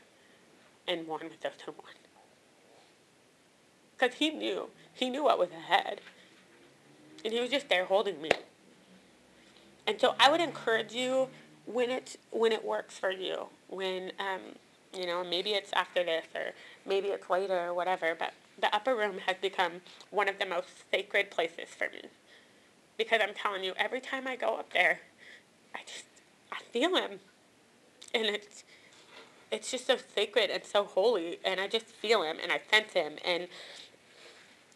and mourn with those mourn. Because he knew. He knew what was ahead. And he was just there holding me. And so I would encourage you when it when it works for you, when um, you know maybe it's after this or maybe it's later or whatever. But the upper room has become one of the most sacred places for me because I'm telling you, every time I go up there, I just I feel him, and it's it's just so sacred and so holy, and I just feel him and I sense him and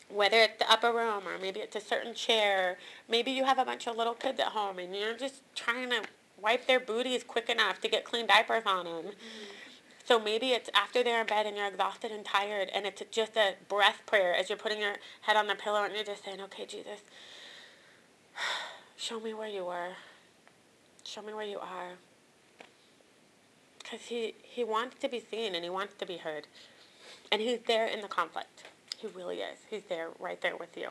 whether it's the upper room or maybe it's a certain chair, maybe you have a bunch of little kids at home and you're just trying to wipe their booties quick enough to get clean diapers on them. Mm-hmm. So maybe it's after they're in bed and you're exhausted and tired and it's just a breath prayer as you're putting your head on the pillow and you're just saying, okay, Jesus, show (sighs) me where you were. Show me where you are. Because he, he wants to be seen and he wants to be heard. And he's there in the conflict. He really is. He's there, right there with you.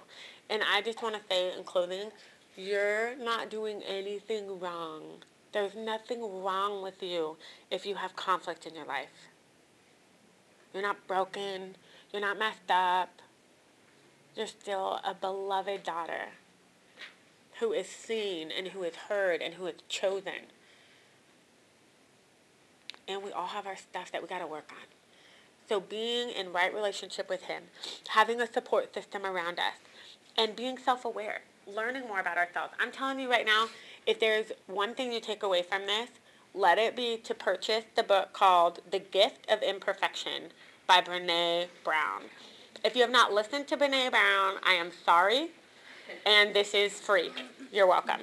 And I just want to say in closing, you're not doing anything wrong. There's nothing wrong with you if you have conflict in your life. You're not broken. You're not messed up. You're still a beloved daughter who is seen and who is heard and who is chosen. And we all have our stuff that we got to work on. So being in right relationship with Him, having a support system around us, and being self-aware, learning more about ourselves. I'm telling you right now, if there's one thing you take away from this, let it be to purchase the book called The Gift of Imperfection by Brene Brown. If you have not listened to Brene Brown, I am sorry, and this is free. You're welcome.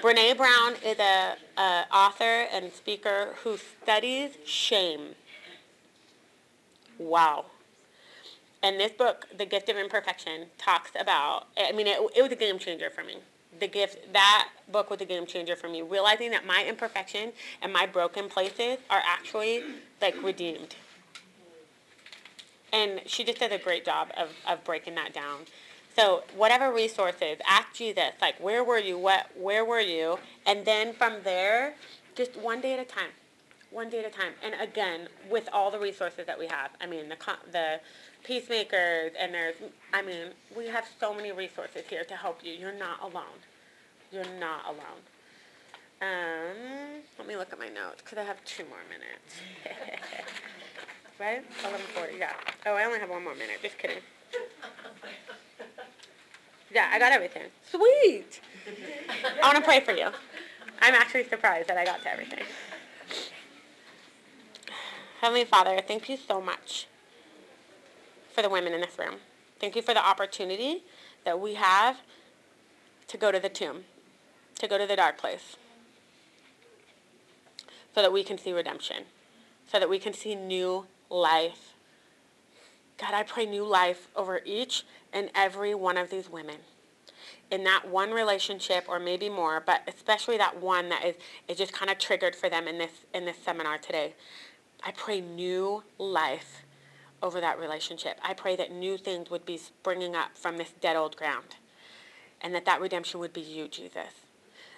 Brene Brown is a, a author and speaker who studies shame Wow. And this book, The Gift of Imperfection, talks about, I mean, it, it was a game changer for me. The gift, that book was a game changer for me. Realizing that my imperfection and my broken places are actually like redeemed. And she just does a great job of, of breaking that down. So whatever resources, ask Jesus, like where were you, what, where were you? And then from there, just one day at a time one day at a time. And again, with all the resources that we have, I mean, the the peacemakers, and there's, I mean, we have so many resources here to help you. You're not alone. You're not alone. Um, let me look at my notes because I have two more minutes. (laughs) right? 11:40. Yeah. Oh, I only have one more minute. Just kidding. Yeah, I got everything. Sweet. I want to pray for you. I'm actually surprised that I got to everything. Heavenly Father, thank you so much for the women in this room. Thank you for the opportunity that we have to go to the tomb, to go to the dark place, so that we can see redemption, so that we can see new life. God, I pray new life over each and every one of these women in that one relationship or maybe more, but especially that one that is, is just kind of triggered for them in this in this seminar today. I pray new life over that relationship. I pray that new things would be springing up from this dead old ground and that that redemption would be you, Jesus.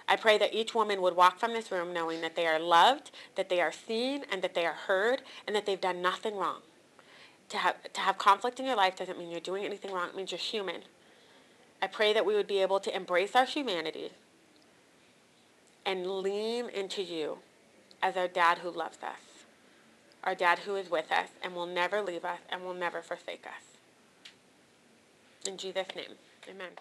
I pray that each woman would walk from this room knowing that they are loved, that they are seen, and that they are heard, and that they've done nothing wrong. To have, to have conflict in your life doesn't mean you're doing anything wrong. It means you're human. I pray that we would be able to embrace our humanity and lean into you as our dad who loves us, our dad who is with us and will never leave us and will never forsake us. In Jesus' name, amen.